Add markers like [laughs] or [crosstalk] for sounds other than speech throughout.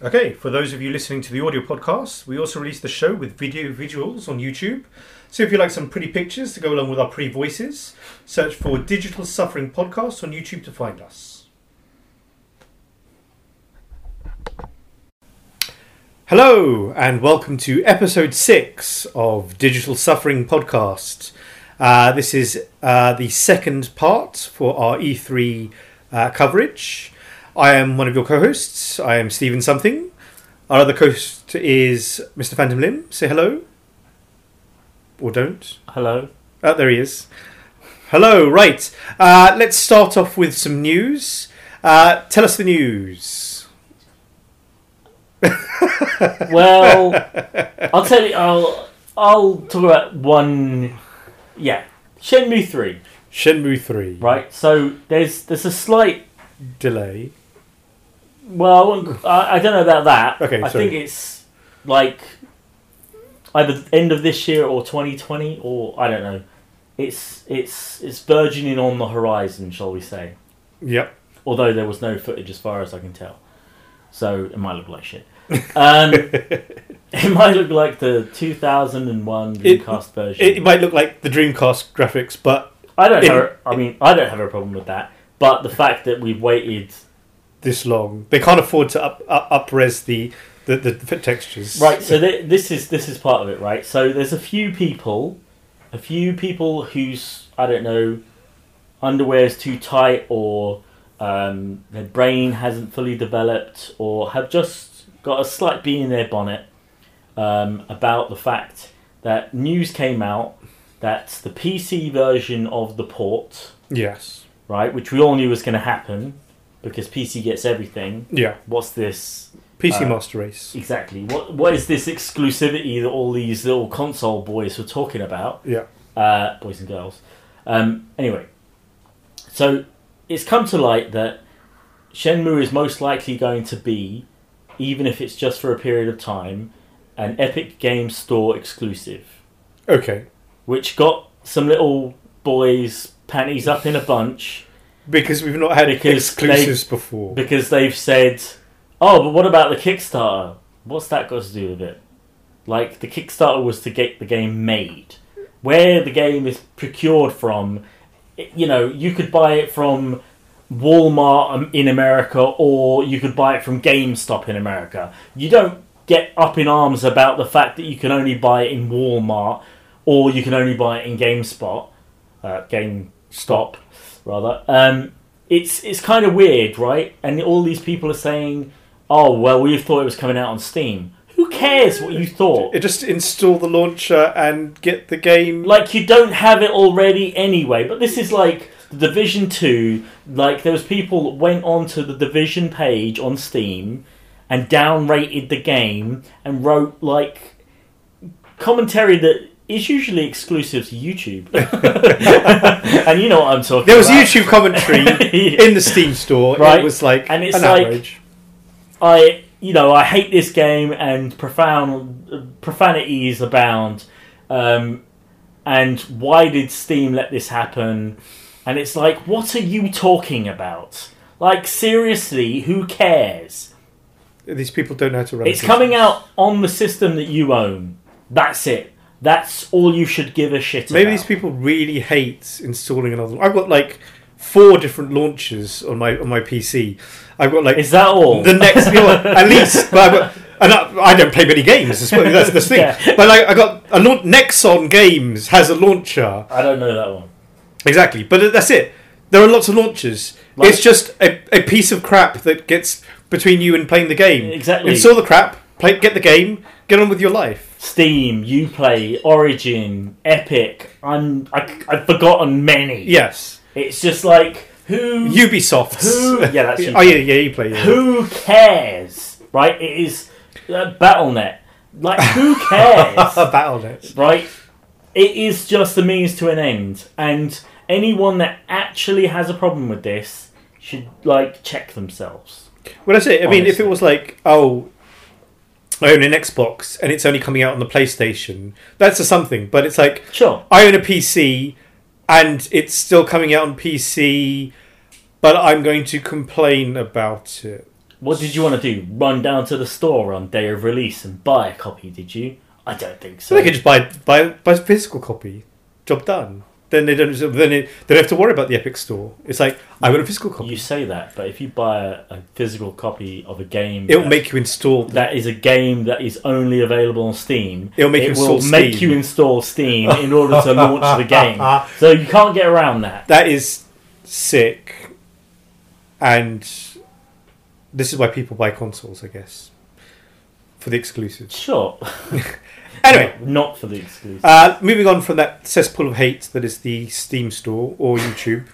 Okay, for those of you listening to the audio podcast, we also release the show with video visuals on YouTube. So if you like some pretty pictures to go along with our pretty voices, search for Digital Suffering Podcast on YouTube to find us. Hello, and welcome to episode six of Digital Suffering Podcast. Uh, this is uh, the second part for our E3 uh, coverage. I am one of your co hosts. I am Stephen Something. Our other co host is Mr. Phantom Limb. Say hello. Or don't. Hello. Oh, there he is. Hello, right. Uh, let's start off with some news. Uh, tell us the news. [laughs] Well, I'll tell you. I'll I'll talk about one. Yeah, Shenmue three. Shenmue 3. Right. So there's there's a slight. Delay. Well, I, I, I don't know about that. Okay, I think it's like either end of this year or 2020 or I don't know. It's it's it's burgeoning on the horizon, shall we say? Yep. Although there was no footage as far as I can tell, so it might look like shit. Um, [laughs] it might look like the 2001 It- Dreamcast version. It might look like the Dreamcast graphics, but I don't. it- Have, I mean, I don't have a problem with that. But the fact that we've waited this long. They can't afford to up, up, up-res the, the, the textures. Right. So th- this is this is part of it, right? So there's a few people, a few people whose I don't know, underwear is too tight, or um, their brain hasn't fully developed, or have just got a slight bee in their bonnet um, about the fact that news came out that the PC version of the port, Yes. right, which we all knew was going to happen because PC gets everything. Yeah. What's this PC Uh, Master Race. Exactly. What what is this exclusivity that all these little console boys were talking about? Yeah. Uh, boys and girls. Um, anyway, so it's come to light that Shenmue is most likely going to be, even if it's just for a period of time, an Epic Games Store exclusive, Okay. which got some little boys' panties up in a bunch Because we've not had exclusives before. because they've said, "Oh, but what about the Kickstarter? What's that got to do with it?" Like the Kickstarter was to get the game made. Where the game is procured from, you know, you could buy it from Walmart um, in America, or you could buy it from GameStop in America. You don't get up in arms about the fact that you can only buy it in Walmart, or you can only buy it in GameSpot, uh, GameStop rather. Um, it's it's kind of weird, right? And all these people are saying, "Oh, well, we thought it was coming out on Steam." Who cares what you thought? It just install the launcher and get the game. Like you don't have it already anyway. But this is like the Division Two. Like there was people that went onto the Division page on Steam and downrated the game and wrote like commentary that is usually exclusive to YouTube. [laughs] and you know what I'm talking about. there was about. YouTube commentary [laughs] in the Steam store. Right. It was like And it's an like-. I you know I hate this game and profound profanities abound. Um, and why did Steam let this happen? And it's like, what are you talking about? Like seriously, who cares? These people don't know how to run. It's coming out on the system that you own. That's it. That's all you should give a shit about. Maybe about. these people really hate installing another. I've got like four different launchers on my on my PC. I've got like Is that all? the next [laughs] you know, at least but I've got, and I, I don't play many games that's the thing [laughs] Yeah. but like I got a launch, Nexon Games has a launcher I don't know that one. exactly but that's it there are lots of launchers Like- it's just a, a piece of crap that gets between you and playing the game Exactly. install the crap play get the game get on with your life Steam, Uplay, Origin, Epic. I'm I, I've forgotten many. yes It's just like who Ubisoft Who- yeah, that's [laughs] oh yeah yeah you play yeah. who cares, right? It is uh, BattleNet. Like who [laughs] cares, [laughs] Battle.net right? It is just a means to an end, and anyone that actually has a problem with this should like check themselves. Well, that's it. I mean, if it was like, oh, I own an Xbox and it's only coming out on the PlayStation, that's a something. But it's like, Sure, I own a PC and it's still coming out on PC, but I'm going to complain about it. What did you want to do? Run down to the store on day of release and buy a copy? Did you? I don't think so. They could just buy buy buy a physical copy. Job done. Then they don't. Then it, they don't have to worry about the Epic Store. It's like I want a physical copy. You say that, but if you buy a, a physical copy of a game, It'll that- make you install. that is a game that is only available on Steam. It'll make it you will install make Steam. you install Steam in order to launch the [laughs] game. So you can't get around that. That is sick, and this is why people buy consoles, I guess, for the exclusives. Sure. [laughs] Anyway, not for the exclusive. uh, moving on from that cesspool of hate that is the Steam Store or YouTube,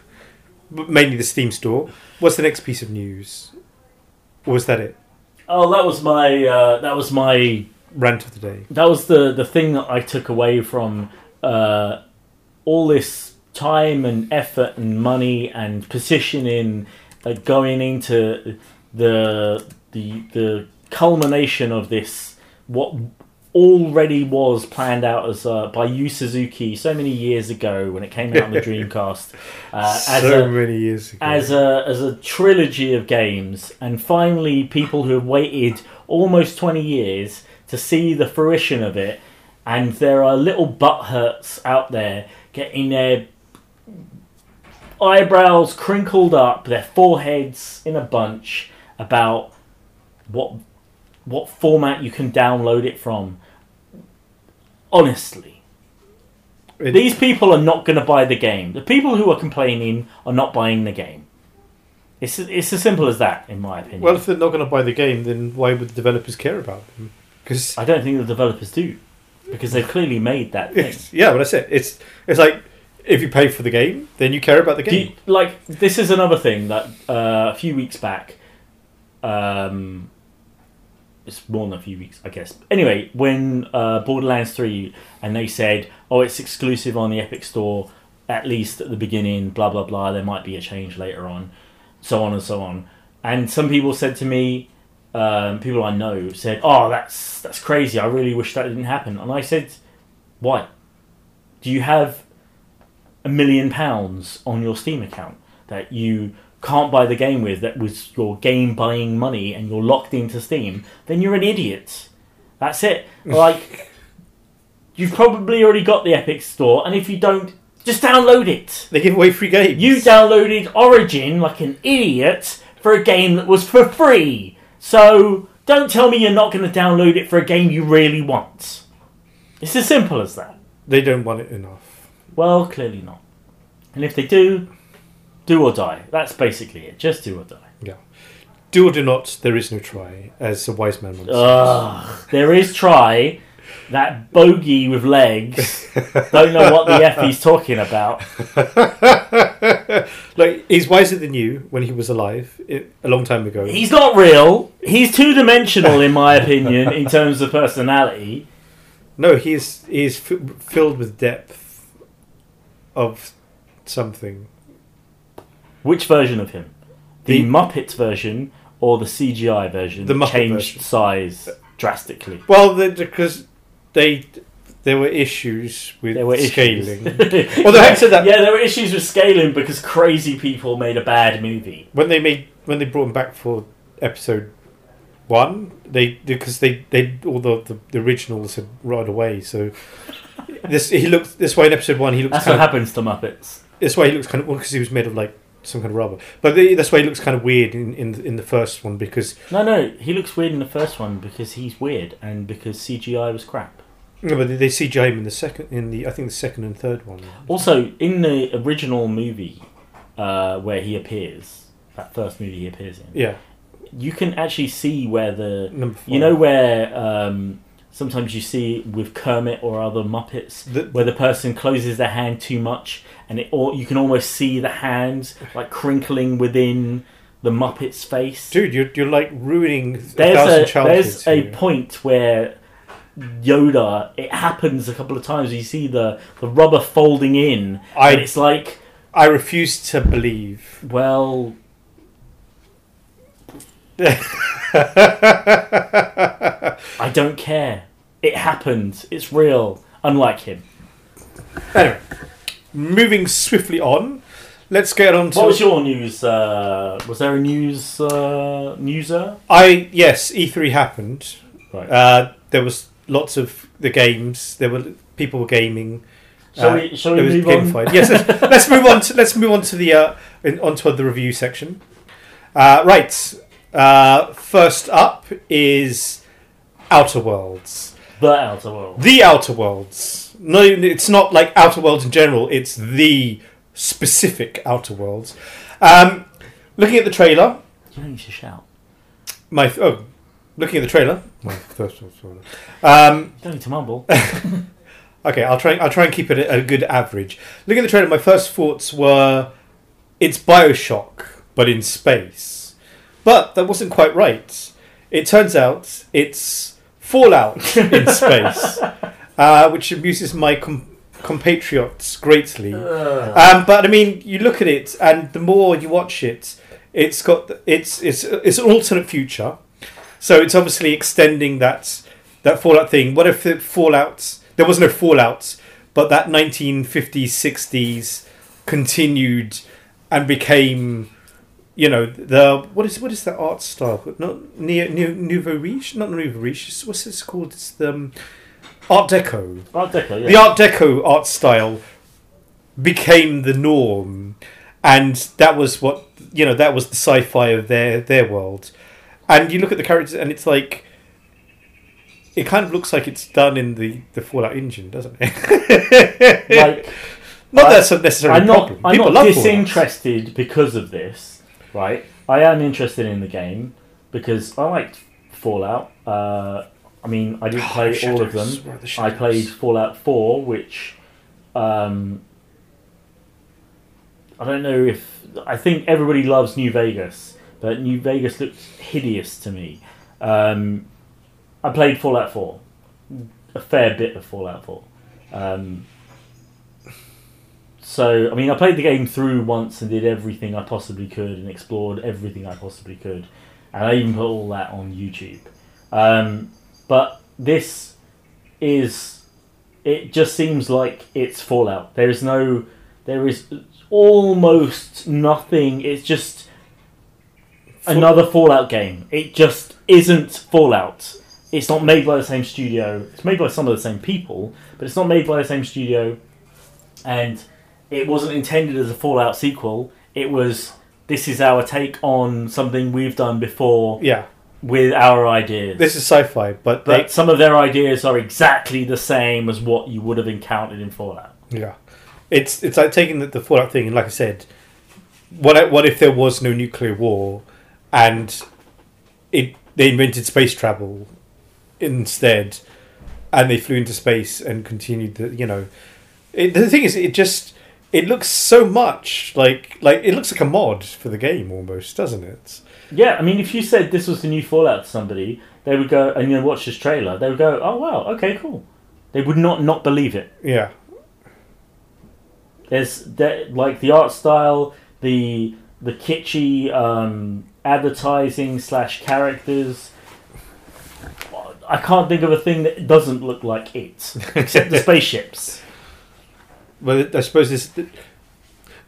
but mainly the Steam Store. What's the next piece of news? Or was that it? oh, that was my uh, that was my Rant of the day. that was the the thing that I took away from uh, all this time and effort and money and positioning uh, going into the the the culmination of this what already was planned out as uh, by Yu Suzuki so many years ago when it came out on the [laughs] Dreamcast uh, as so a, many years ago. as a as a trilogy of games, and finally, people who have waited almost twenty years to see the fruition of it, and there are little butt hurts out there getting their eyebrows crinkled up, their foreheads in a bunch about what what format you can download it from. Honestly, It- these people are not going to buy the game. The people who are complaining are not buying the game. It's it's as simple as that, in my opinion. well, if they're not going to buy the game, then why would the developers care about them? Because I don't think the developers do, because they've clearly made that thing. Yeah, but that's it. It's it's like if you pay for the game, then you care about the game. you- like this is another thing that uh, a few weeks back, um, it's more than a few weeks, I guess. Anyway, when uh, Borderlands Three and they said, "Oh, it's exclusive on the Epic Store," at least at the beginning, blah blah blah. There might be a change later on, so on and so on. And some people said to me, um, people I know said, "Oh, that's that's crazy. I really wish that didn't happen." And I said, "Why? Do you have a million pounds on your Steam account that you can't buy the game with that was your game buying money and you're locked into Steam, then you're an idiot. That's it. [laughs] Like, you've probably already got the Epic Store, and if you don't, just download it. They give away free games. You downloaded Origin like an idiot for a game that was for free. So don't tell me you're not going to download it for a game you really want. It's as simple as that. They don't want it enough. Well, clearly not. And if they do, do or die. That's basically it. Just do or die. Yeah. Do or do not, there is no try, as a wise man once Ugh. there is try. That bogey with legs. Don't know what the F he's talking about. said. [laughs] like, he's wiser than you when he was alive a long time ago. He's not real. He's two dimensional, in my opinion, in terms of personality. no, he is, he is f- filled with depth of something. Which version of him? The, The- Muppets version or the CGI version? The Muppet changed version. size drastically. Well, because they there were issues with There were scaling. Although having said that, yeah, there were issues with scaling because crazy people made a bad movie. when they made when they brought him back for episode one, they because they they all the, the, the originals had right away. So [laughs] this he looks this way in episode one. He looks That's what of, happens to Muppets. this way he looks kind of because he was made of like some kind of rubber. But the, this way he looks kind of weird in, in in the first one because No, no, he looks weird in the first one because he's weird and because CGI was crap. no, but they, they CGI him in the second in the I think the second and third one. Also, in the original movie uh, where he appears, that first movie he appears in, Yeah, you can actually see where the number four. you know where um, sometimes you see with Kermit or other Muppets The- where the person closes their hand too much and it or you can almost see the hands like crinkling within the Muppet's face. dude, you're you're like ruining a there's a childhoods. there's a point where Yoda it happens a couple of times you see the the rubber folding in I- and it's like I refuse to believe. well [laughs] [laughs] I don't care it happened it's real unlike him Anyway, moving swiftly on, let's get on to. What was your news? Uh, was there a news uh, newser? I yes, E3 happened. Right. Uh, there was lots of the games. There were people were gaming. shall uh, we? Shall There we was move on? gamified. Yes, let's, let's move on. To, let's move on to the uh, in, onto the review section. Uh, right. Uh, first up is Outer Worlds. The Outer Worlds. The Outer Worlds. No, it's not like Outer Worlds in general. It's the specific Outer Worlds. Um, looking at the trailer, You don't need to shout. my oh, looking at the trailer. My first one. Um, You don't need to mumble. [laughs] [laughs] Okay, I'll try. I'll try and keep it at a good average. Looking at the trailer, my first thoughts were, it's Bioshock, but in space. But that wasn't quite right. It turns out it's Fallout in [laughs] space, uh, which amuses my com- compatriots greatly. Um, but I mean, you look at it, and the more you watch it, it's got it's it's it's an alternate future. So it's obviously extending that that Fallout thing. What if the Fallout there was no Fallout, but that 1950s 60s continued and became, you know, the what is what is that art style? Not neo, neo, nouveau riche, not nouveau riche. What's this called? It's the um, Art Deco Art Deco, yeah. the Art Deco art style became the norm, and that was what you know. That was the sci-fi of their their world. And you look at the characters, and it's like it kind of looks like it's done in the the Fallout engine, doesn't it? [laughs] like, not I- that's a necessarily I'm not, problem. I'm People not disinterested because of this, right? I am interested in the game because I liked Fallout. Uh, I mean, I didn't Oh, play all of them. shadows. Where are the I played Fallout 4, which um, I don't know if I think everybody loves New Vegas, but New Vegas looks hideous to me. Um, I played Fallout 4, a fair bit of Fallout 4. Um, so, I mean, I played the game through once and did everything I possibly could and explored everything I possibly could. And I even put all that on YouTube. Um, but this is. It just seems like it's Fallout. There is no. There is almost nothing. It's just another Fallout game. It just isn't Fallout. It's not made by the same studio. It's made by some of the same people, but it's not made by the same studio. And it wasn't intended as a Fallout sequel. It was this is our take on something we've done before Yeah, with our ideas. this is sci-fi, but, but some of their ideas are exactly the same as what you would have encountered in Fallout. they, yeah, it's it's like taking the, the Fallout thing, and like I said, what if- what if there was no nuclear war, and it they invented space travel instead, and they flew into space and continued the you know, it, the thing is, it just it looks so much like like it looks like a mod for the game almost, doesn't it? Yeah, I mean, if you said this was the new Fallout to somebody, they would go and you know, watch this trailer. They would go, "Oh wow, okay, cool." They would not not believe it. Yeah, There's there, like the art style, the the kitschy um, advertising slash characters. I can't think of a thing that doesn't look like it, except the [laughs] spaceships. Well, I suppose this, the,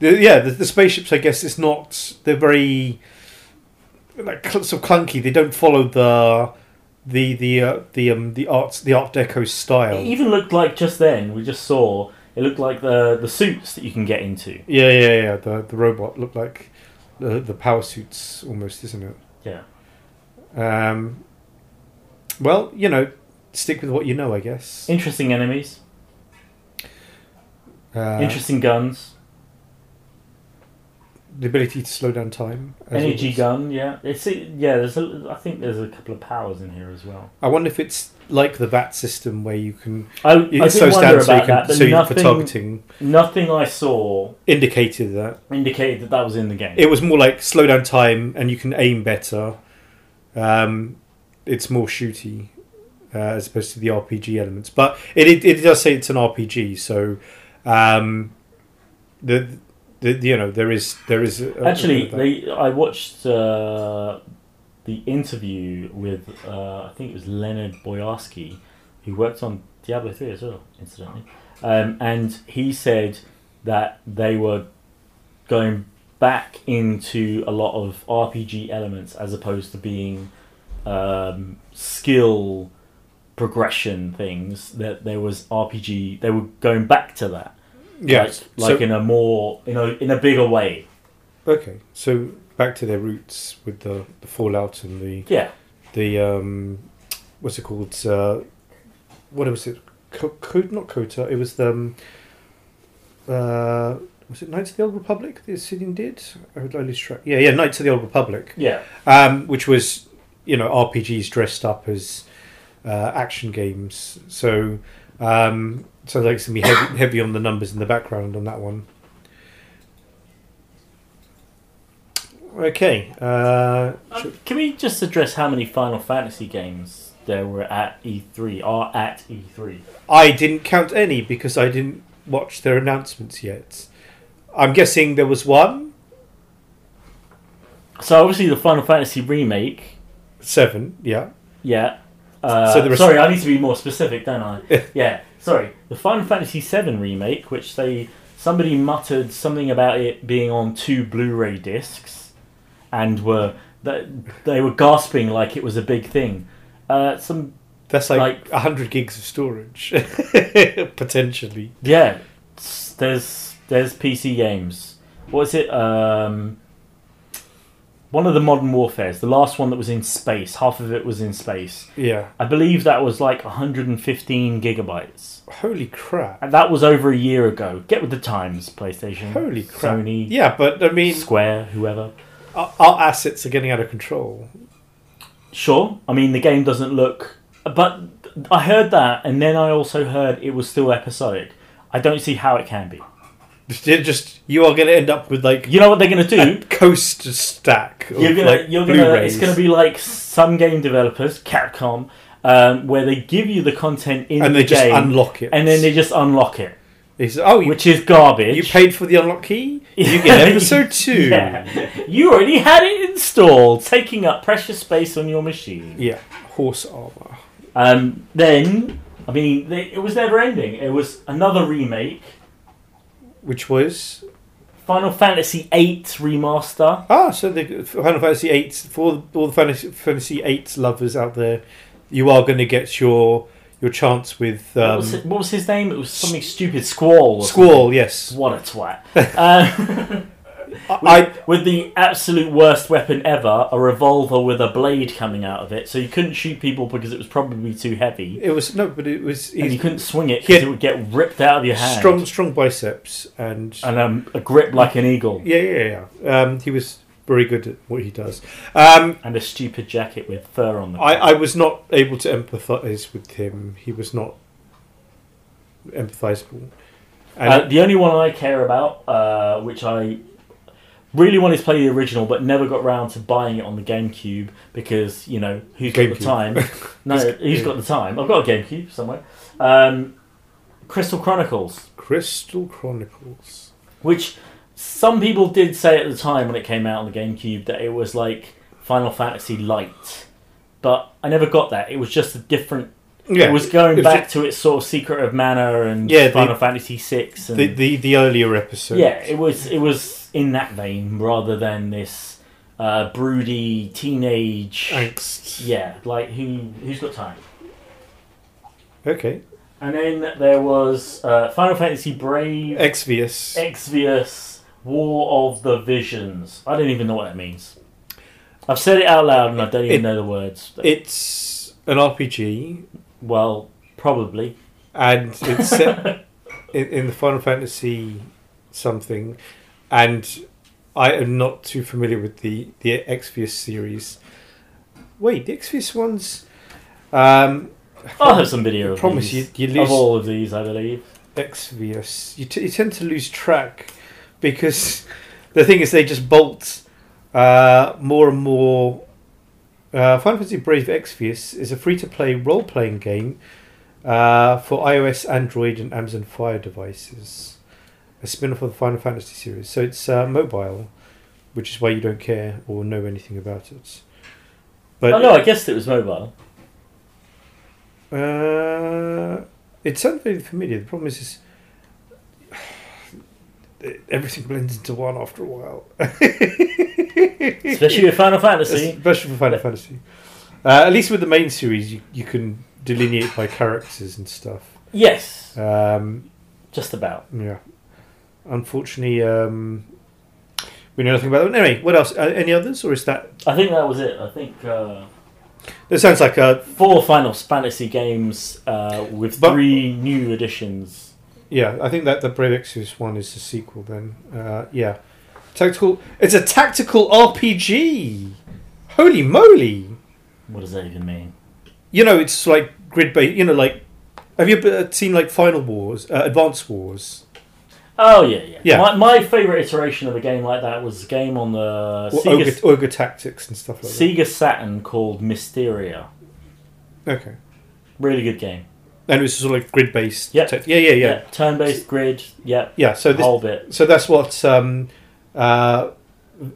the, yeah, the, the spaceships. I guess it's not. They're very like cl- sort of clunky. They don't follow the the the uh, the um the art the Art Deco style. It even looked like just then we just saw it looked like the the suits that you can get into. Yeah, yeah, yeah. The the robot looked like the the power suits almost, isn't it? Yeah. Um. Well, you know, stick with what you know, I guess. Interesting enemies, Uh, interesting guns, The ability to slow down time. as energy always. gun. Yeah, it's yeah. There's a, I think there's a couple of powers in here as well. I wonder if it's like the VAT system where you can I, I it did slows wonder down about so you can that, so you, for nothing, targeting nothing I saw indicated that. indicated that that was in the game. It was more like slow down time and you can aim better. Um, it's more shooty uh, as opposed to the RPG elements, but it, it it does say it's an RPG. So um, the, the you know there is there is a, Actually, they, I watched uh, the interview with uh, I think it was Leonard Boyarsky, who worked on Diablo three as well, incidentally, um, and he said that they were going back into a lot of RPG elements as opposed to being um, skill progression things. That there was RPG. They were going back to that, Yes. like, like so, in a more in a in a bigger way. okay. So back to their roots with the, the Fallout and the Yeah, the um, what's it called? Uh, what was it? Co- Co- not Kota. It was the. Um, uh, was it Knights of the Old Republic? The Obsidian did. I would lose track. Yeah, yeah, Knights of the Old Republic. yeah. um, which was you know RPGs dressed up as uh, action games. So um, so like it's gonna be heavy, [coughs] heavy on the numbers in the background on that one. Okay. Uh, Um, can we just address how many Final Fantasy games there were at E3 are at E E3? I didn't count any because I didn't watch their announcements yet. I'm guessing there was one, So obviously the Final Fantasy remake. seven. Yeah. Yeah. Uh, So sorry, I need to be more specific, don't I? [laughs] yeah. Sorry, the Final Fantasy VII remake, which they somebody muttered something about it being on two Blu-ray discs, and were that they were gasping like it was a big thing. Uh, some That's like, Like- a hundred gigs of storage, [laughs] potentially. yeah. There's there's PC games. What is it? Um, one of the Modern Warfares, the last one that was in space. Half of it was in space. Yeah. I believe that was like 115 gigabytes. Holy crap! And that was over a year ago. Get with the times, PlayStation. Holy crap! Sony, Yeah, but I mean, Square, whoever. our, our assets are getting out of control. Sure. I mean, the game doesn't look. But I heard that, and then I also heard it was still episodic. I don't see how it can be. Just, just you are going to end up with like You know what they're going to a do? coaster stack. Of, You're gonna, like, you're gonna. Blu-rays. It's gonna be like some game developers, Capcom, um, where they give you the content in and the they just game, unlock it, and then they just unlock it, say, "Oh, you, which is garbage. you paid for the unlock key. You get [laughs] episode two. Yeah. You already had it installed, taking up precious space on your machine. Yeah, horse armor. Um, then, I mean, they, it was never ending. It was another remake, Which was Final Fantasy VIII remaster. ah, so the Final Fantasy VIII for all the Fantasy Fantasy eight lovers out there, you are going to get your your chance with what, um, was it, what was his name? It was something stupid. Squall. or Squall. Yes. What a twat. uh, [laughs] I, with the absolute worst weapon ever, a revolver with a blade coming out of it, so you couldn't shoot people because it was probably too heavy, it was no, but it was and you couldn't swing it because it would get ripped out of your hand. strong strong biceps and and um, a grip like an eagle, yeah yeah yeah. Um, he was very good at what he does. Um, and a stupid jacket with fur on the. I, I was not able to empathise with him. He was not empathizable. And Uh, the only one I care about, uh, which I really wanted to play the original, but never got round to buying it on the GameCube because you know who's got the time? [laughs] No, who's got the time? I've got a GameCube somewhere. Um, Crystal Chronicles, Crystal Chronicles. which some people did say at the time when it came out on the GameCube that it was like Final Fantasy Light, but I never got that. It was just a different. Yeah, it was going it was back to its sort of Secret of Mana and Yeah, the- Final Fantasy Six and the, the the earlier episode. yeah, it was it was in that vein rather than this uh, broody teenage. angst. Yeah, like who who's got time? Okay, And then there was uh, Final Fantasy Brave, Exvius. Exvius, War of the Visions. I don't even know what that means. I've said it out loud and I don't even It- know the words. It's an RPG, well, probably. and it's set [laughs] in, in the Final Fantasy something, and I am not too familiar with the the Exvius series. Wait, the Exvius ones. Um, I'll have some video I of promise you, you lose Of all of these, I believe. Exvius. You, t- you tend to lose track because [laughs] the thing is they just bolt uh, more and more. Uh, Final Fantasy Brave Exvius is a free-to-play role-playing game uh, for iOS, Android, and Amazon Fire devices. A spin-off of the Final Fantasy series, so it's uh, mobile, which is why you don't care or know anything about it. But oh no, I guessed it was mobile. Uh, it sounds very familiar. The problem is, is [sighs] everything blends into one after a while. [laughs] Especially with Final Fantasy. Especially for Final Fantasy. Uh, at least with the main series, you, you can delineate by characters and stuff. Yes, Um, just about. yeah. Unfortunately, um, we know nothing about them. Anyway, what else? Uh, any others, or is that? I think that was it. I think uh, It sounds like a four Final Fantasy games uh, with But- three new additions. yeah. I think that the Brave Exodus one is the sequel. Then, uh, yeah, tactical. It's a tactical RPG. Holy moly! What does that even mean? You know, it's like grid based. You know, like have you ever seen like Final Wars, uh, Advanced Wars? Oh yeah, yeah. Yeah. My, my favorite iteration of a game like that was a game on the Or Sega, Ogre, Ogre Tactics and stuff like Sega Saturn called Mystaria. that. Okay. Really good game. And it was sort of like grid based. Yep. yeah, yeah, yeah, Turn-based grid. Yeah. yeah. So this, whole bit. so that's what um, uh,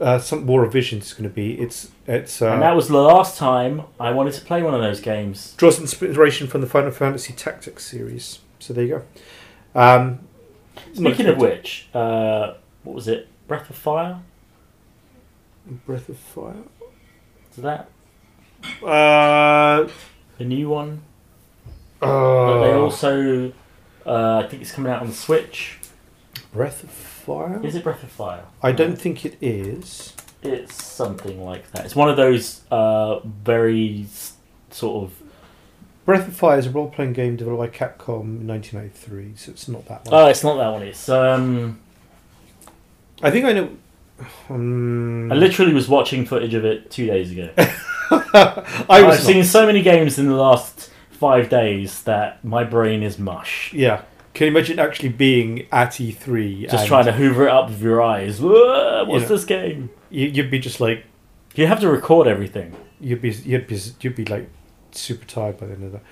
uh, some War of Visions is going to be. It's it's and that uh, was the last time I wanted to play one of those games. draws inspiration from the Final Fantasy Tactics series. So there you go. Um, Speaking of which, uh, what was it? Breath of Fire? Breath of Fire. Is that Uh, the new one? uh, But they also, uh, I think it's coming out on the Switch. Breath of Fire. Is it Breath of Fire? I don't think it is. It's something like that. It's one of those uh, very s- sort of. Breath of Fire is a role playing game developed by Capcom in 1993, so it's not that one. Oh, it's not that one. It's um. I think I know. Um, I literally was watching footage of it two days ago. [laughs] I I've was seen so many games in the last five days that my brain is mush. Yeah. Can you imagine actually being at E3? Just trying to hoover it up with your eyes. What's Yeah. this game? You, you'd be just like You have to record everything. you'd be you'd be you'd be like super tired by the end of that.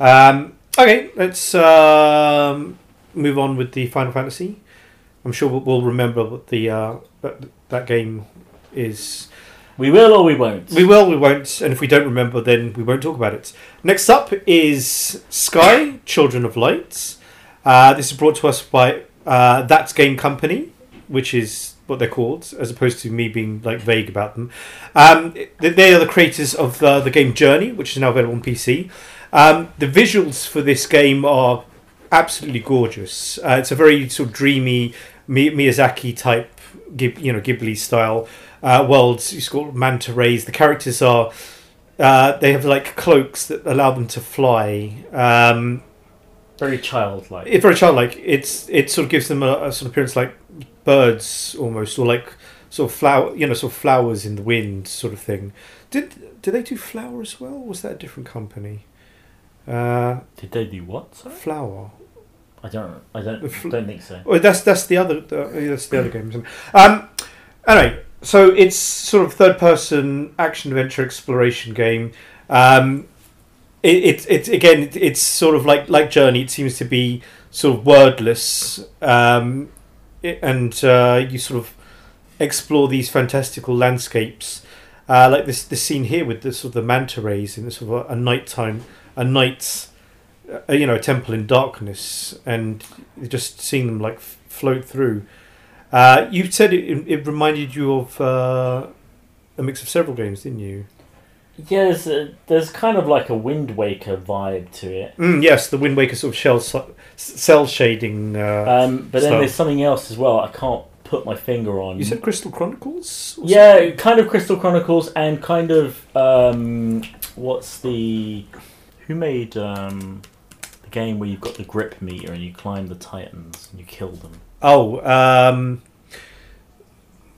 Um, okay, let's um, move on with the Final Fantasy. I'm sure we'll, we'll remember what the uh, that, that game is. We will or we won't. We will, we won't, and if we don't remember, then we won't talk about it. Next up is Sky, Children of Light. Uh, this is brought to us by uh, That's Game Company, which is what they're called, as opposed to me being like vague about them. Um, they- are the creators of the, the game Journey, which is now available on PC. Um, the visuals for this game are absolutely gorgeous. Uh, it's a very sort of dreamy Miyazaki type, you know, Ghibli style uh, worlds. It's called manta rays. The characters are uh, they have like cloaks that allow them to fly. Um, Very childlike. it's very childlike. It's it sort of gives them a, a sort of appearance like birds almost, or like sort of flower, you know, sort of flowers in the wind, sort of thing. Did did they do flower as well? Was that a different company? Uh, Did they do what? Sorry? flower. I don't. I don't. Fl- don't think so. Oh, that's that's the other the, that's the other game. Um, anyway, so it's sort of third person action adventure exploration game. Um, it, it it's again it, it's sort of like like Journey. It seems to be sort of wordless, um, it- and uh, you sort of explore these fantastical landscapes. Uh, like this this scene here with the sort of the manta rays in this sort of a, a nighttime a night uh, you know a temple in darkness and just seeing them like f- float through. Uh, you said it, it reminded you of uh, a mix of several games, didn't you? Yeah, there's, a, there's kind of like a Wind Waker vibe to it. Mm, yes, the Wind Waker sort of shell cel shading. Uh, Um, but then So- there's something else as well. I can't put my finger on. you said Crystal Chronicles. yeah, kind of Crystal Chronicles and kind of um, what's the who made um, the game where you've got the grip meter and you climb the titans and you kill them. Oh, um,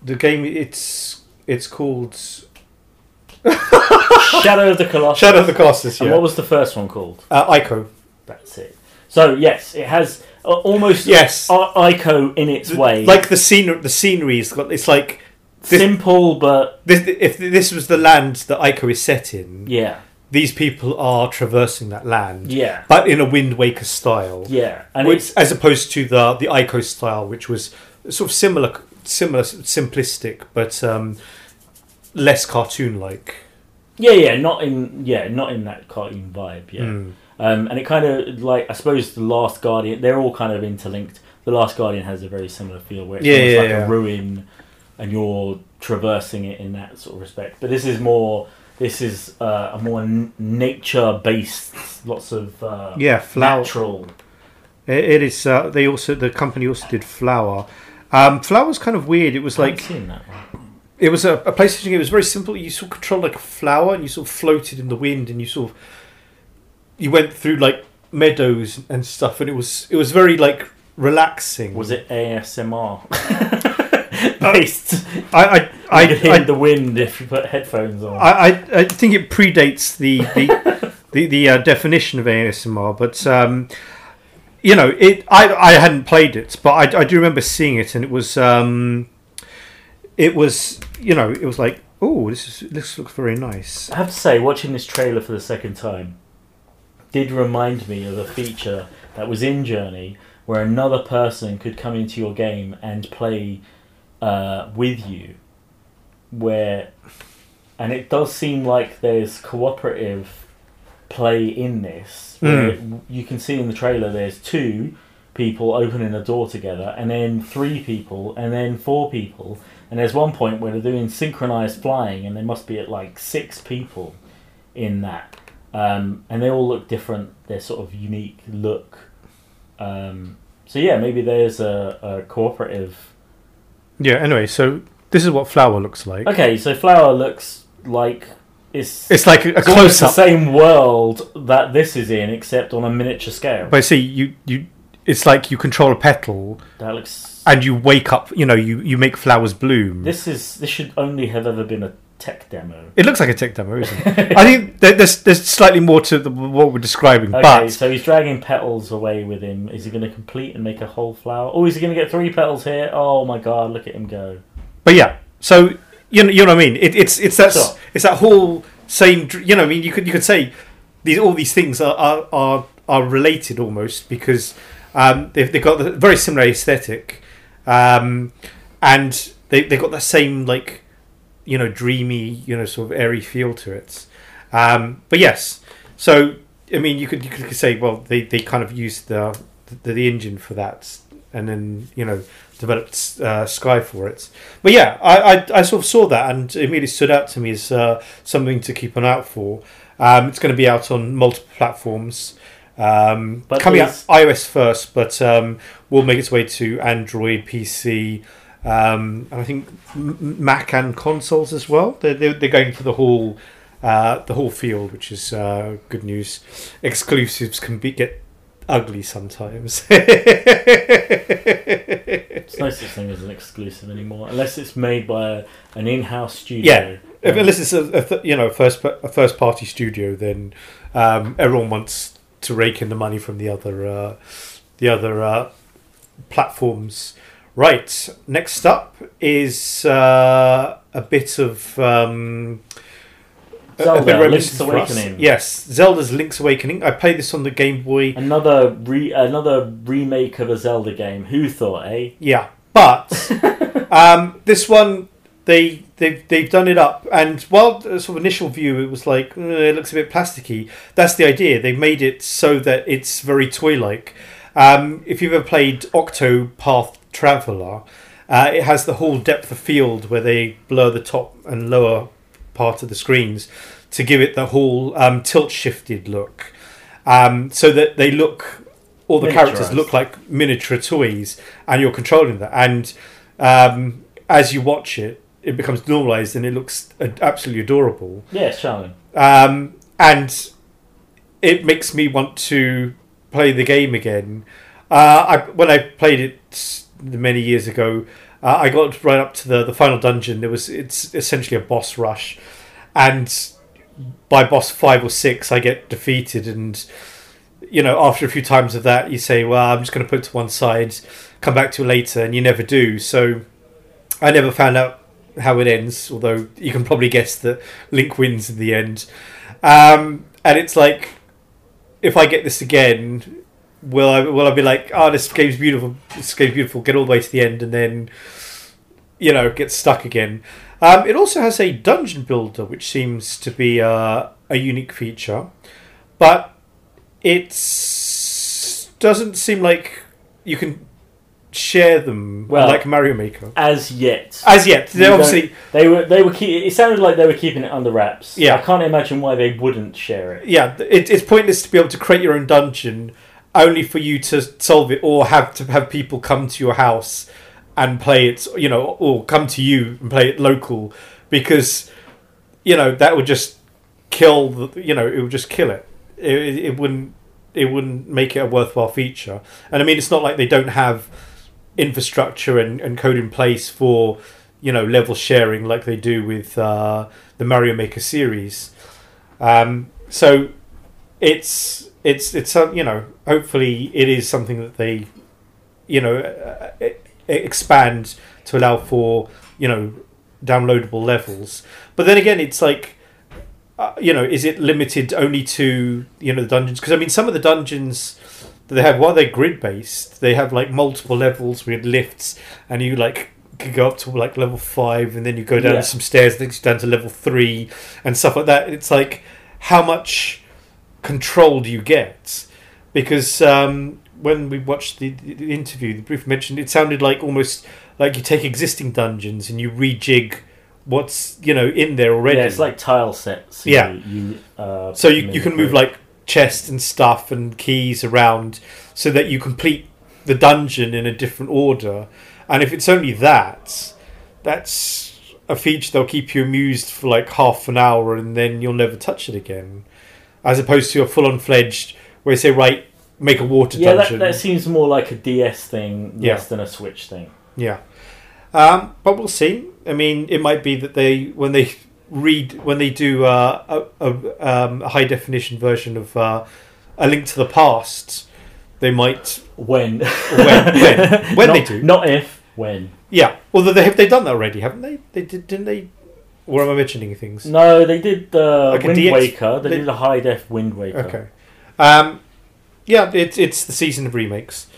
the game. It's it's called Shadow of the Colossus. Shadow of the Colossus. And Yeah, what was the first one called? uh, Ico. That's it. So yes, it has uh, almost Yes, I- Ico in its way, like the scenery. The scenery is got. It's like this- simple but this, if this was the land that Ico is set in. yeah, These people are traversing that land, yeah, but in a Wind Waker style. yeah, and which, it's as opposed to the the Ico style, which was sort of similar, similar, simplistic, but um, less cartoon-like. yeah, yeah, not in yeah, not in that cartoon vibe, yeah. Mm. Um, and it kind of like I suppose the Last Guardian, they're all kind of interlinked. The Last Guardian has a very similar feel where it's Yeah, almost yeah, like yeah. a ruin, and you're traversing it in that sort of respect. But this is more. This is uh, a more n- nature-based, lots of uh, Yeah, flower. natural. It, it is. Uh, they also the company also did Flower. Um, Flower was kind of weird. It was I've like seen that one. It was a, a PlayStation game. It was very simple. You sort of controlled like a flower, and you sort of floated in the wind, and you sort of you went through like meadows and stuff, and it was it was very like relaxing. Was it ASMR [laughs] based? I I I, hear I, the wind if you put headphones on. I, I, I think it predates the the [laughs] the, the uh, definition of ASMR, but um, you know, it. I I hadn't played it, but I, I do remember seeing it, and it was um, it was you know, it was like, oh, this is this looks very nice. I have to say, watching this trailer for the second time did remind me of a feature that was in Journey where another person could come into your game and play uh, with you. Where, and it does seem like there's cooperative play in this. Where you can see in the trailer there's two people opening a door together, and then three people, and then four people. And there's one point where they're doing synchronized flying, and there must be at like six people in that. Um, and they all look different. They're sort of unique look. Um, so yeah, maybe there's a, a cooperative. Yeah. Anyway, so this is what Flower looks like. Okay, so Flower looks like it's, It's like a, a it's almost close the up. same world that this is in, except on a miniature scale. But see, you you, it's like you control a petal, that looks. and you wake up. You know, you you make flowers bloom. This is this should only have ever been a tech demo. It looks like a tech demo, isn't it? [laughs] I think there's there's slightly more to the, what we're describing, Okay, but so he's dragging petals away with him. Is he going to complete and make a whole flower? Oh, is he going to get three petals here? Oh my god, look at him go! but yeah. So you know, you know what I mean? It, it's it's that Sure. it's that whole same. You know, I mean, you could you could say these all these things are are are, are related almost because um, they've they've got the very similar aesthetic, um, and they they got the same like you know dreamy you know sort of airy feel to it. Um, but yes, so I mean, you could you could say well they, they kind of used the, the the engine for that, and then you know developed uh, Sky for it. But yeah, I, I I sort of saw that and it immediately stood out to me as uh, something to keep an eye out for. Um, it's going to be out on multiple platforms. Um, But coming out iOS first, but um, will make its way to Android, PC, um, and I think Mac and consoles as well. They're, they're, they're going for the whole uh, the whole field, which is uh, good news. Exclusives can be get ugly sometimes. [laughs] It's no such thing as an exclusive anymore, unless it's made by a, an in-house studio. Yeah. If, unless it's a, a th- you know first a first party studio, then um, everyone wants to rake in the money from the other uh, the other uh, platforms. Right. Next up is uh, a bit of um, a- a Link's. Awakening. Yes, Zelda's Link's Awakening. I played this on the Game Boy. Another re- another remake of a Zelda game. Who thought, eh? Yeah, but [laughs] um, this one they they've they've done it up, and while the sort of initial view it was like "Uh, it looks a bit plasticky. That's the idea. they've made it so that it's very toy like. Um, if you've ever played Octopath Traveler, uh, it has the whole depth of field where they blur the top and lower part of the screens to give it the whole um, tilt shifted look, um, so that they look all the characters look like miniature toys, and you're controlling that. And um, as you watch it, it becomes normalized and it looks absolutely adorable. Yeah, it's charming. Um, and it makes me want to play the game again. Uh, I, when I played it many years ago, uh, I got right up to the, the final dungeon. There was it's essentially a boss rush, and by boss five or six, I get defeated. And you know, after a few times of that, you say, "Well, I'm just going to put it to one side, come back to it later," and you never do. So I never found out how it ends, although you can probably guess that Link wins in the end. Um, and it's like, if I get this again, will I will I be like, oh, this game's beautiful, this game's beautiful, get all the way to the end, and then, you know, get stuck again. Um, it also has a dungeon builder, which seems to be uh, a unique feature, but it doesn't seem like you can share them Well- like Mario Maker. As yet, As yet, they obviously they were they were keep, it sounded like they were keeping it under wraps. Yeah. I can't imagine why they wouldn't share it. yeah, it, it's pointless to be able to create your own dungeon only for you to solve it, or have to have people come to your house and play it, you know, or come to you and play it local, because you know that would just kill the, you know, it would just kill it. It, it, it wouldn't it wouldn't make it a worthwhile feature. And I mean, it's not like they don't have infrastructure and, and code in place for you know level sharing like they do with uh, the Mario Maker series. Um, so it's it's it's uh, you know hopefully it is something that they you know uh, uh, expand to allow for you know downloadable levels. But then again, it's like uh, you know, is it limited only to you know the dungeons? Because I mean, some of the dungeons they have, while they're grid based, they have like multiple levels with lifts, and you like could go up to like level five, and then you go down Yeah. some stairs, then you down to level three, and stuff like that. It's like how much control do you get? Because um, when we watched the, the, interview, the brief mentioned it sounded like almost like you take existing dungeons and you rejig what's you know in there already. Yeah, it's like tile sets. you- Yeah. you, uh, So you, you can move like chests and stuff and keys around so that you complete the dungeon in a different order. And if it's only that, that's a feature that'll keep you amused for like half an hour and then you'll never touch it again. As opposed to a full on fledged where you say, right, make a water Yeah, that, dungeon. that seems more like a DS thing Yeah. less than a Switch thing. Yeah, um, but we'll see. I mean, it might be that they when they read when they do uh, a, a, um, a high definition version of uh, a link to the past, they might. When? When- when- [laughs] when not, they do. Not if, when. Yeah, although they have they done that already, haven't they? They did, didn't they? Or am I mentioning things? No, they did the Like Wind DX Waker. They, they- did a high def Wind Waker. Okay. Um, yeah, it's it's the season of remakes.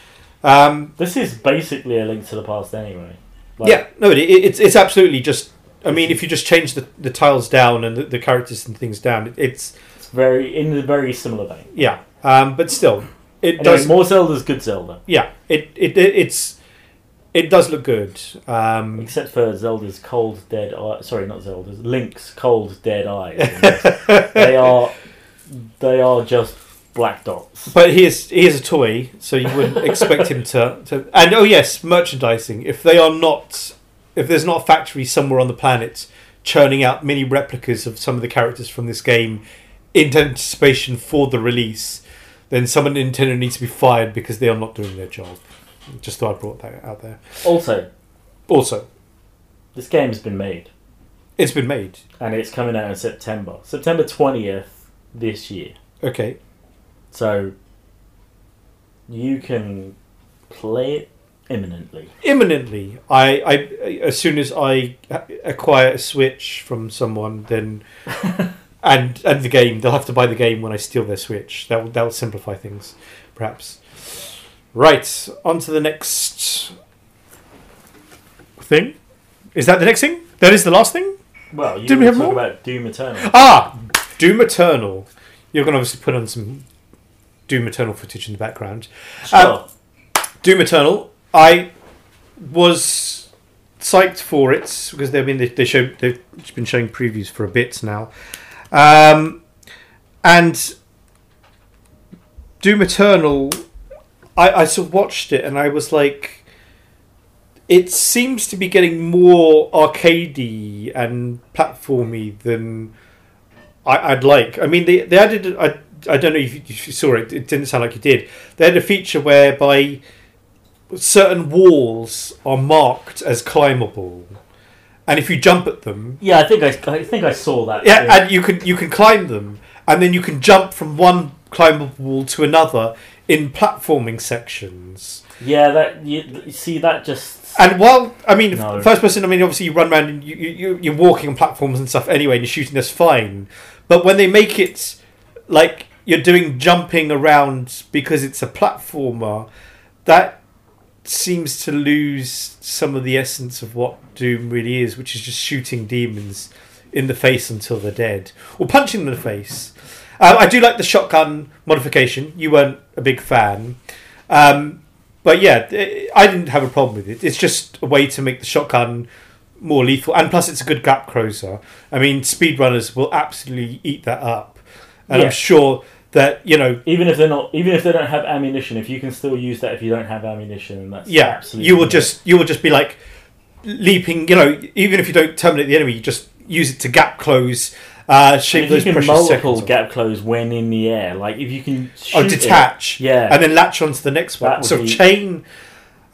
Um, This is basically a link to the past anyway. Like, yeah, no, it, it, it's it's absolutely just. I mean, if you just change the, the tiles down and the, the characters and things down, it's It's very in a very similar vein. Yeah, um, but still, it Anyway, does. more Zelda's good Zelda, Yeah, it, it it it's it does look good. Um, except for Zelda's cold dead eye. Sorry, not Zelda's. Link's cold dead eyes. [laughs] they are they are just black dots. but he is he is a toy, so you wouldn't expect him to, to. And oh yes, merchandising. If they are not, if there's not a factory somewhere on the planet churning out mini replicas of some of the characters from this game in anticipation for the release, then someone at Nintendo needs to be fired because they are not doing their job. Just thought I brought that out there. Also, Also, this game's been made it's been made. and it's coming out in September, September twentieth this year. Okay. So you can play it imminently. imminently I, I as soon as i acquire a switch from someone then [laughs] and and the game they'll have to buy the game when i steal their switch that will that will simplify things perhaps right on to the next thing is that the next thing that is the last thing Well, you Did we have more? about Doom Eternal. ah doom eternal you're going to obviously put on some doom eternal footage in the background Sure. Doom Eternal. I was psyched for it because they've been they, show they've been showing previews for a bit now, um, and Doom Eternal. I, I sort of watched it and I was like, it seems to be getting more arcadey and platformy than I, I'd like. I mean, they they added. I I don't know if you, if you saw it. It didn't sound like you did. They had a feature whereby certain walls are marked as climbable, and if you jump at them, Yeah, I think I, I think I saw that. yeah, and you can you can climb them, and then you can jump from one climbable wall to another in platforming sections. yeah. That you, see that just And while I mean, No. first person, I mean, obviously you run around and you, you you- you're walking on platforms and stuff anyway, and you're shooting. That's fine, but when they make it like you're doing jumping around because it's a platformer, that seems to lose some of the essence of what Doom really is, which is just shooting demons in the face until they're dead or punching them in the face. Uh, I do like the shotgun modification. You weren't a big fan. Um, but yeah, eh, I didn't have a problem with it. It's just a way to make the shotgun more lethal, and plus it's a good gap closer. I mean, speedrunners will absolutely eat that up, and Yeah. I'm sure that you know, Even if they're not, even if they don't have ammunition, if you can still use that if you don't have ammunition, that's yeah, absolutely you will just you will just be like leaping. You know, even if you don't terminate the enemy, you just use it to gap close, uh, And shave if you those can precious multiple seconds. gap close when in the air, like if you can Oh, it- detach, yeah, and then latch onto the next one. So be- chain.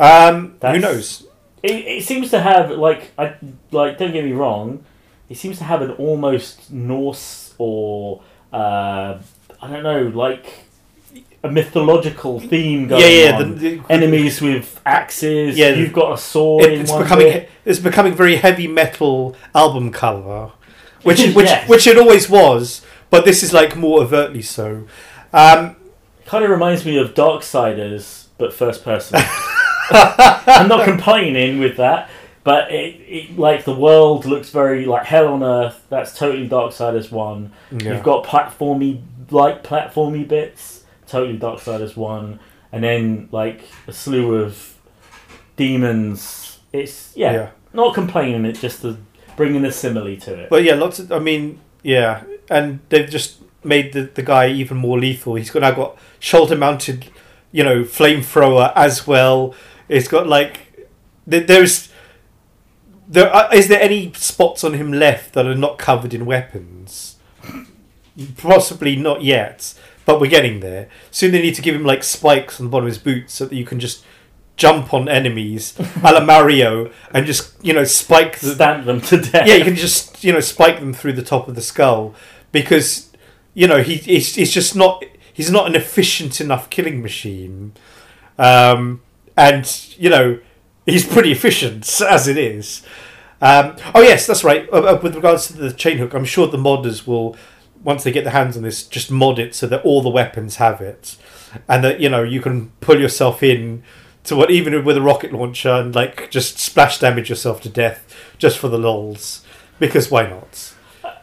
Um, who knows? It, it seems to have like I like. Don't get me wrong. It seems to have an almost Norse or uh, I don't know, like a mythological theme going Yeah, yeah. on. The, the, Enemies with axes. Yeah, you've got a sword. it- it's becoming bit. it's becoming very heavy metal album cover, which which Yes. which it always was, but this is like more overtly so. Um, Kind of reminds me of Darksiders, but first person. [laughs] I'm not complaining with that, but it, it like the world looks very like hell on earth. That's totally Darksiders one. yeah. You've got platformy like platformy bits, totally Darksiders one, and then like a slew of demons. It's yeah, yeah. not complaining. It's just the bringing a simile to it. But yeah, lots of. I mean, yeah, and they've just made the, the guy even more lethal. He's got now got shoulder mounted, you know, flamethrower as well. It's got like there- there's there are, is there any spots on him left that are not covered in weapons? Possibly not yet, but we're getting there. Soon they need to give him like spikes on the bottom of his boots so that you can just jump on enemies, a la Mario, and just you know spike the, Stamp them to death. yeah, you can just you know spike them through the top of the skull because you know he he's, he's just not he's not an efficient enough killing machine, um, and you know he's pretty efficient [laughs] as it is. Um, oh yes, that's right. Uh, uh, with regards to the chain hook, I'm sure the modders will once they get their hands on this just mod it so that all the weapons have it, and that you know you can pull yourself in to what even with a rocket launcher and like just splash damage yourself to death just for the lols because why not?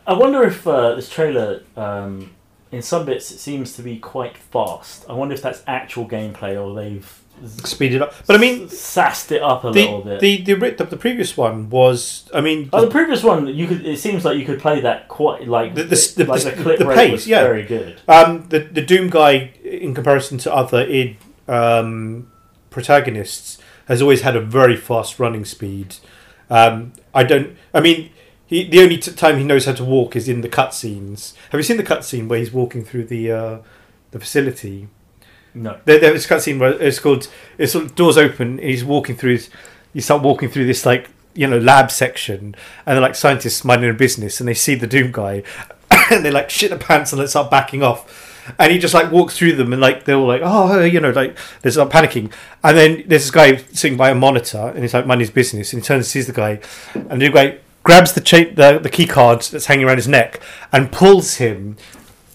I wonder if uh, this trailer, um, in some bits, it seems to be quite fast. I wonder if that's actual gameplay or they've Speed it up, but I mean sassed it up a little the bit. the, the the the previous one was I mean oh, the previous one, you could. It seems like you could play that quite like The- the- the- like the- the clip the pace, yeah. very good. Um, the the Doom guy, in comparison to other id um, protagonists, has always had a very fast running speed. Um, I don't. I mean, he, the only t- time he knows how to walk is in the cutscenes. Have you seen the cutscene where he's walking through the uh, the facility? No, There, there was a cutscene where it's called. It's sort of doors open. He's walking through. You start walking through this like you know lab section, and they're like scientists minding their business, and they see the Doom guy, [coughs] and they like shit their pants and they start backing off. And he just like walks through them, and like they're all like, oh, you know, like they're start panicking. And then there's this guy sitting by a monitor, and he's like minding his business, and he turns and sees the guy, and the guy grabs the chain, the the key card that's hanging around his neck, and pulls him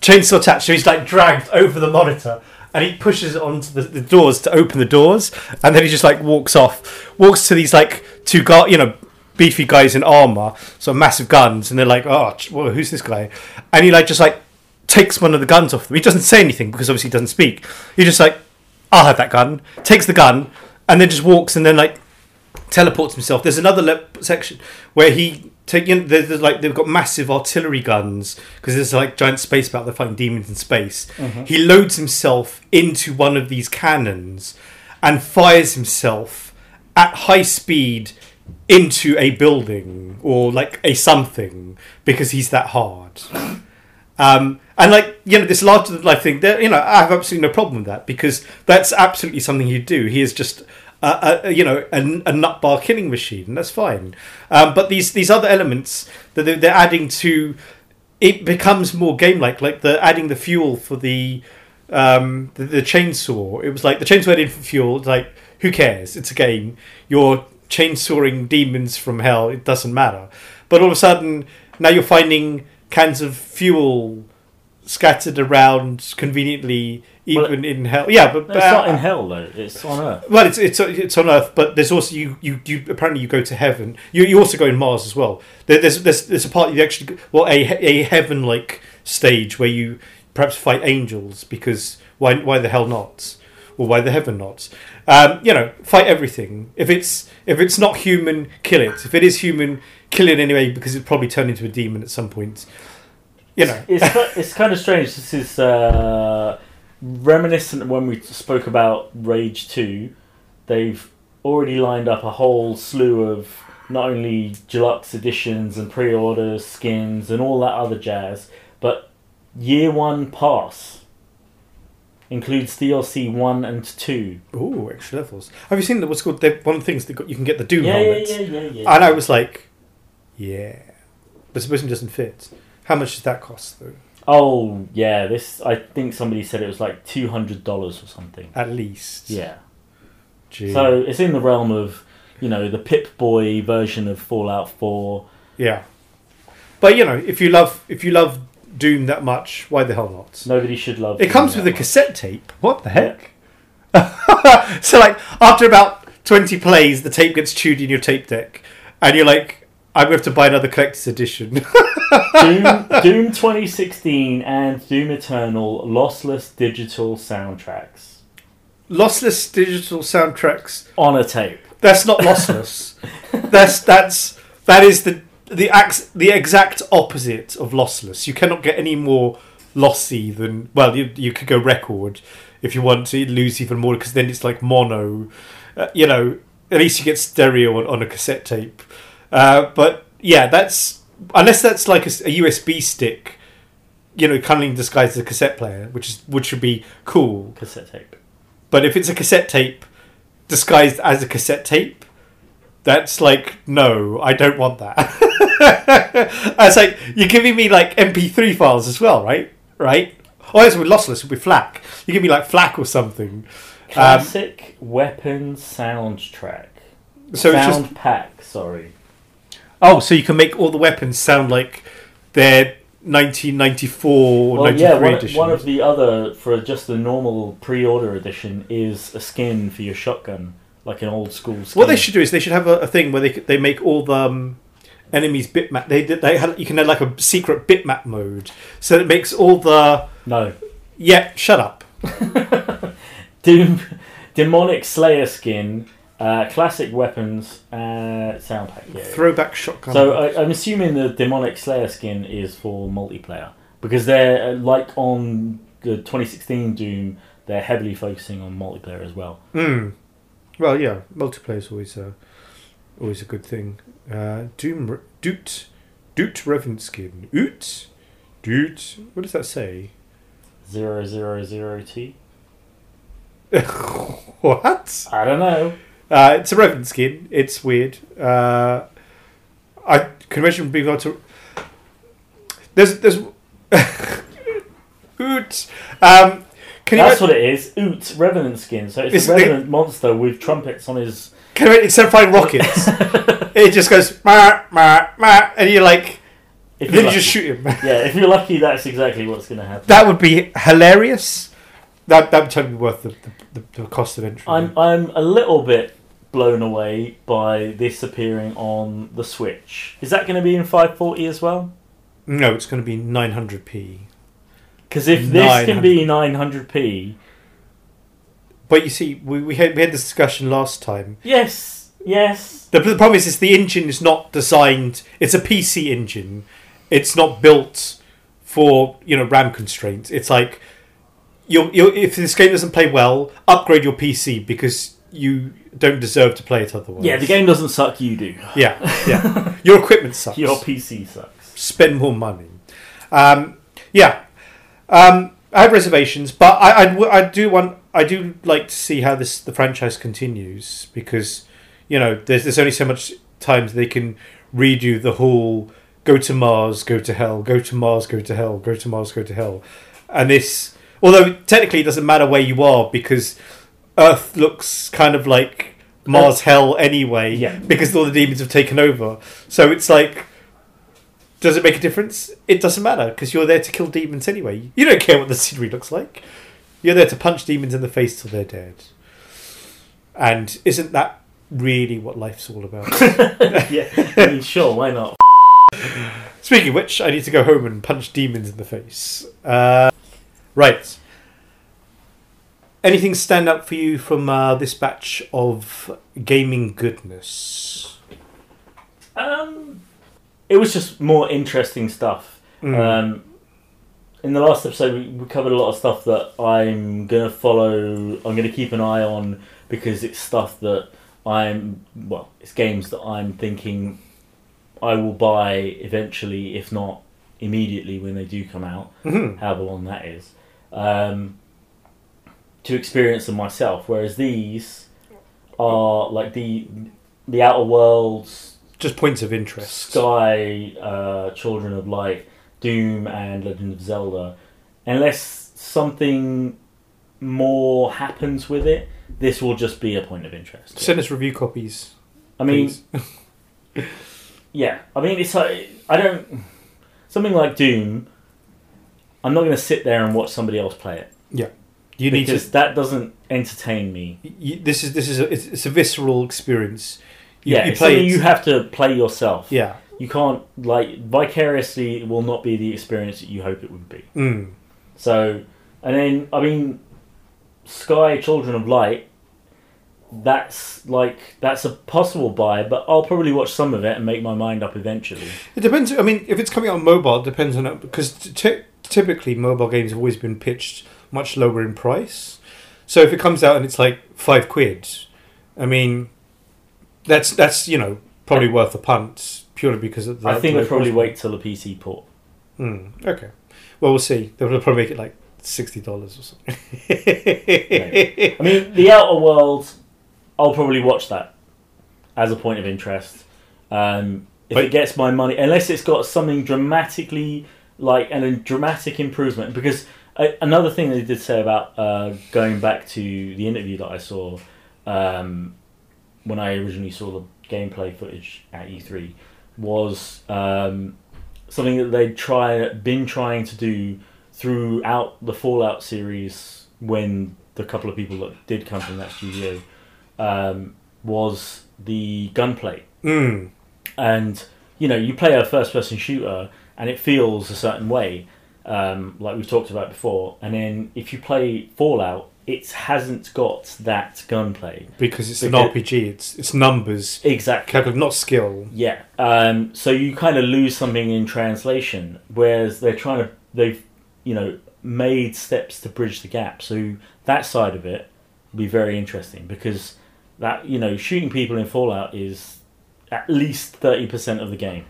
chainsaw attached, so he's like dragged over the monitor, and he pushes onto the, the doors to open the doors, and then he just like walks off, walks to these like two guard, you know, beefy guys in armor, so massive guns, and they're like, oh, well, who's this guy? And he like just like takes one of the guns off them. He doesn't say anything because obviously he doesn't speak. He just like, I'll have that gun. Takes the gun, and then just walks, and then like teleports himself. There's another le- section where he take you know, there's, like they've got massive artillery guns because there's like giant space battle. They're fighting demons in space. He loads himself into one of these cannons and fires himself at high speed into a building or like a something because he's that hard. [laughs] Um, and like you know, this larger than life thing, there, you know, I have absolutely no problem with that because that's absolutely something he'd do. He is just a, you know a, a nut bar killing machine, that's fine. Um, but these these other elements that they're, they're adding to it becomes more game like, like the adding the fuel for the um, the, the chainsaw. It was like the chainsaw added fuel. Like who cares? It's a game. You're chainsawing demons from hell. It doesn't matter. But all of a sudden, now you're finding cans of fuel scattered around conveniently, Well, even in hell. Yeah, but it's not in hell though. It's on Earth. well, it's it's it's on Earth, but there's also you you, you apparently you go to heaven. You you also go in Mars as well. There, there's there's there's a part you actually well a a heaven like stage where you perhaps fight angels because why why the hell not? Well, why the heaven not? Um, you know, fight everything. If it's if it's not human, kill it. If it is human, kill it anyway because it probably turned into a demon at some point. You know, it's [laughs] ki- it's kind of strange. This is uh, reminiscent of when we spoke about Rage Two. They've already lined up a whole slew of not only deluxe editions and pre-orders, skins, and all that other jazz, but year one pass includes DLC one and two. ooh, extra levels. Have you seen that? What's called the, one of the things that got, you can get the Doom Yeah, yeah, helmet, yeah, yeah, yeah. and I was like, yeah, but supposedly doesn't fit. How much does that cost though? Oh yeah, this I think somebody said it was like two hundred dollars or something. At least, Yeah. Gee. So it's in the realm of, you know, the Pip Boy version of Fallout 4. Yeah, but you know, if you love if you love Doom that much, why the hell not? Nobody should love. It comes Doom with a cassette tape. What the heck? [laughs] so like after about twenty plays, the tape gets chewed in your tape deck, and you're like, I'm going to have to buy another collector's edition. [laughs] Doom, Doom 2016 and Doom Eternal lossless digital soundtracks lossless digital soundtracks. on a tape. That's not lossless. [laughs] that's that's that is the the ax, the exact opposite of lossless. You cannot get any more lossy than well. You you could go record if you want to lose even more because then it's like mono. Uh, you know, at least you get stereo on, on a cassette tape. Uh, but yeah, that's unless that's like a USB stick. You know, cunningly disguised as a cassette player, which is which would be cool. Cassette tape. But if it's a cassette tape disguised as a cassette tape, that's like no, I don't want that. [laughs] I was like, you're giving me like MP3 files as well, right? Right? Oh, yes, with lossless, It would be FLAC. You give me like FLAC or something. Um, Classic weapons soundtrack. so it's Sound just pack, sorry. Oh, so you can make all the weapons sound like they're 1994 or Well, 93 yeah, one, edition. one of the other, for just the normal pre order edition, is a skin for your shotgun, like an old school skin. What they should do is they should have a, a thing where they they make all the um, enemies bitmap. They they had you can have like a secret bitmap mode, so it makes all the No. yeah. Shut up. [laughs] Doom, demonic Slayer skin, uh, classic weapons, uh, sound pack. Yeah. Throwback shotgun. So I, I'm assuming the demonic Slayer skin is for multiplayer because they're uh, like on the 2016 Doom. They're heavily focusing on multiplayer as well. Mm. Well, yeah, multiplayer is always a always a good thing. Uh, Doom Doot Doot Revenant skin. Oot Doot. What does that say? Zero zero zero T. [laughs] what? I don't know. Uh, it's a Revenant skin. It's weird. Uh, I can imagine being able to. There's there's. [laughs] Oot. Um, can That's imagine, what it is. Oot Revenant skin. So it's It's a the- Revenant monster with trumpets on his. can you instead of firing rockets, [laughs] it just goes ma ma ma, and you're like, If then lucky. just shoot him. [laughs] Yeah, if you're lucky, that's exactly what's going to happen. That would be hilarious. That that would totally be worth the, the, the, the cost of entry. I'm I'm a little bit blown away by this appearing on the Switch. Is that going to be in 540 as well? no, it's going to be 900p. Because if this can be 900p, But you see, we, we had we had this discussion last time. yes, yes, The, the problem is, is the engine is not designed. It's a PC engine. It's not built for you know RAM constraints. It's like you you if this game doesn't play well, upgrade your PC because you don't deserve to play it otherwise. yeah, the game doesn't suck. You do. Yeah, [laughs] yeah. your equipment sucks. Your PC sucks. spend more money. Um, yeah, um, I have reservations, but I, I, I do want I do like to see how this the franchise continues because you know there's there's only so much times they can redo the whole go to Mars, go to hell, go to Mars, go to hell, go to Mars, go to hell, and this although technically it doesn't matter where you are because Earth looks kind of like Mars hell anyway Yeah. because all the demons have taken over. So it's like does it make a difference? It doesn't matter because you're there to kill demons anyway. You don't care what the scenery looks like. You're there to punch demons in the face till they're dead. And isn't that really what life's all about? [laughs] yeah, I mean, sure, why not? Speaking of which, I need to go home and punch demons in the face. Uh, right. Anything stand out for you from uh, this batch of gaming goodness? Um, it was just more interesting stuff. Mm. Um, in the last episode, we, we covered a lot of stuff that I'm gonna follow. I'm gonna keep an eye on because it's stuff that I'm well, it's games that I'm thinking I will buy eventually, if not immediately when they do come out. Mhm. However long that is, um, to experience them myself. Whereas these are like the the Outer Worlds, Just points of interest. Sky, uh, Children of Light, Doom, and Legend of Zelda. Unless something more happens with it, this will just be a point of interest. Send us review copies. I mean, [laughs] yeah. I mean, it's like I don't something like Doom. I'm not going to sit there and watch somebody else play it you need because to. that doesn't entertain me. You, this is this is a, it's, it's a visceral experience. You, yeah, you it's play it. you have to play yourself. yeah. You can't like vicariously. It will not be the experience that you hope it would be. Mm. So, and then I mean, Sky Children of Light. That's like that's a possible buy, but I'll probably watch some of it and make my mind up eventually. It depends. I mean, if it's coming out on mobile, it depends on it because t- typically mobile games have always been pitched much lower in price. So if it comes out and it's like five quid, I mean, that's that's you know probably worth a punt purely because of the. I think the I'd probably wait till the PC port. Hmm, okay. Well, we'll see. They'll probably make it like sixty dollars or something. [laughs] I mean, The Outer Worlds, I'll probably watch that as a point of interest. Um, if But- it gets my money, unless it's got something dramatically like and a dramatic improvement. Because another thing they did say about uh, going back to the interview that I saw um, when I originally saw the gameplay footage at E3 was um, something that they'd try been trying to do throughout the Fallout series when the couple of people that did come from that studio um, was the gunplay. Hmm. And you know, you play a first-person shooter, and it feels a certain way, um, like we've talked about before. And then if you play Fallout, it hasn't got that gunplay. because it's an RPG. It's it's numbers, Exactly. not skill. Yeah. Um, so you kind of lose something in translation, whereas they're trying to they've you know made steps to bridge the gap. So that side of it will be very interesting because that you know shooting people in Fallout is at least thirty percent of the game.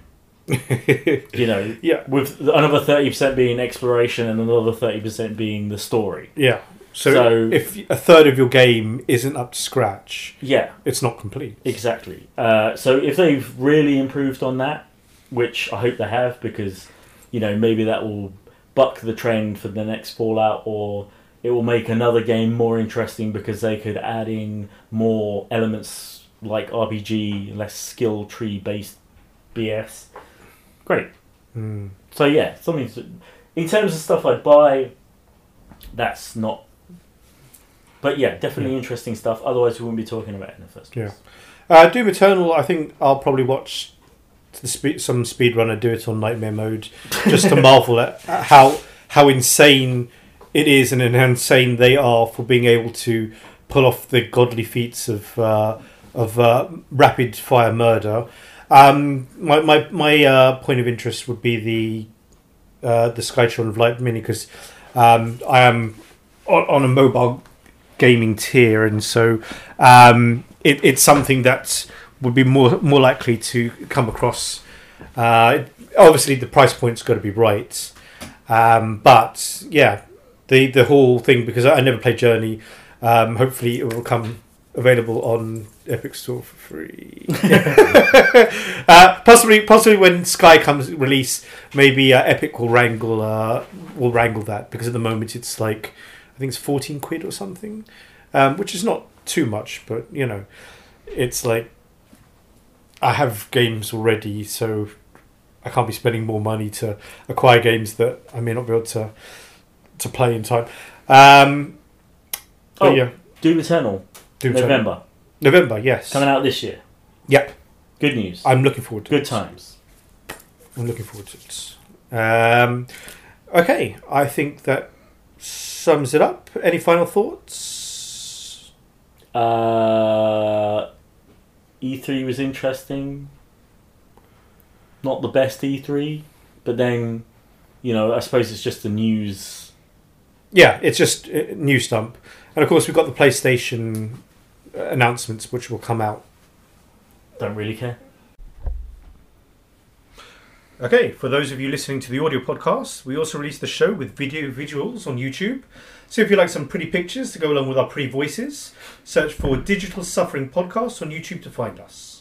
[laughs] You know, yeah, with another thirty percent being exploration and another thirty percent being the story. yeah. So, So- if a third of your game isn't up to scratch, Yeah. it's not complete. Exactly. Uh, so if they've really improved on that, which I hope they have, because you know maybe that will buck the trend for the next Fallout, or it will make another game more interesting because they could add in more elements like RPG, less skill tree based BS. Great. Hmm. So yeah, something to, in terms of stuff I'd buy. That's not. But yeah, definitely Yeah. interesting stuff. Otherwise, we wouldn't be talking about it in the first place. Uh, Doom Eternal, I think I'll probably watch the speed, some speedrunner do it on Nightmare Mode just to [laughs] marvel at how how insane it is and how insane they are for being able to pull off the godly feats of uh, of uh, rapid fire murder. Um, my my, my uh, point of interest would be the uh, the Sky Children of Light Mini because um, I am on, on a mobile gaming tier, and so um, it, it's something that would be more more likely to come across. Uh, obviously, the price point's got to be right, um, but yeah, the the whole thing because I never played Journey. Um, hopefully, it will come available on Epic Store for free. [laughs] uh, possibly, possibly when Sky comes release, maybe uh, Epic will wrangle uh, will wrangle that because at the moment it's like I think it's fourteen quid or something, um, which is not too much, but you know, it's like I have games already, so I can't be spending more money to acquire games that I may not be able to to play in time. Um, but Oh, yeah, Doom Eternal, Doom. November, November, yes. coming out this year. Yep, Good news. I'm looking forward to Good it. times. I'm looking forward to it. Um, okay, I think that sums it up. Any final thoughts? Uh, E3 was interesting. Not the best E3, but then, you know, I suppose it's just the news. Yeah, it's just uh, new stump, and of course we've got the PlayStation announcements which will come out. Don't really care. Okay, for those of you listening to the audio podcast, we also release the show with video visuals on YouTube. So if you like some pretty pictures to go along with our pretty voices, search for Digital Suffering Podcast on YouTube to find us.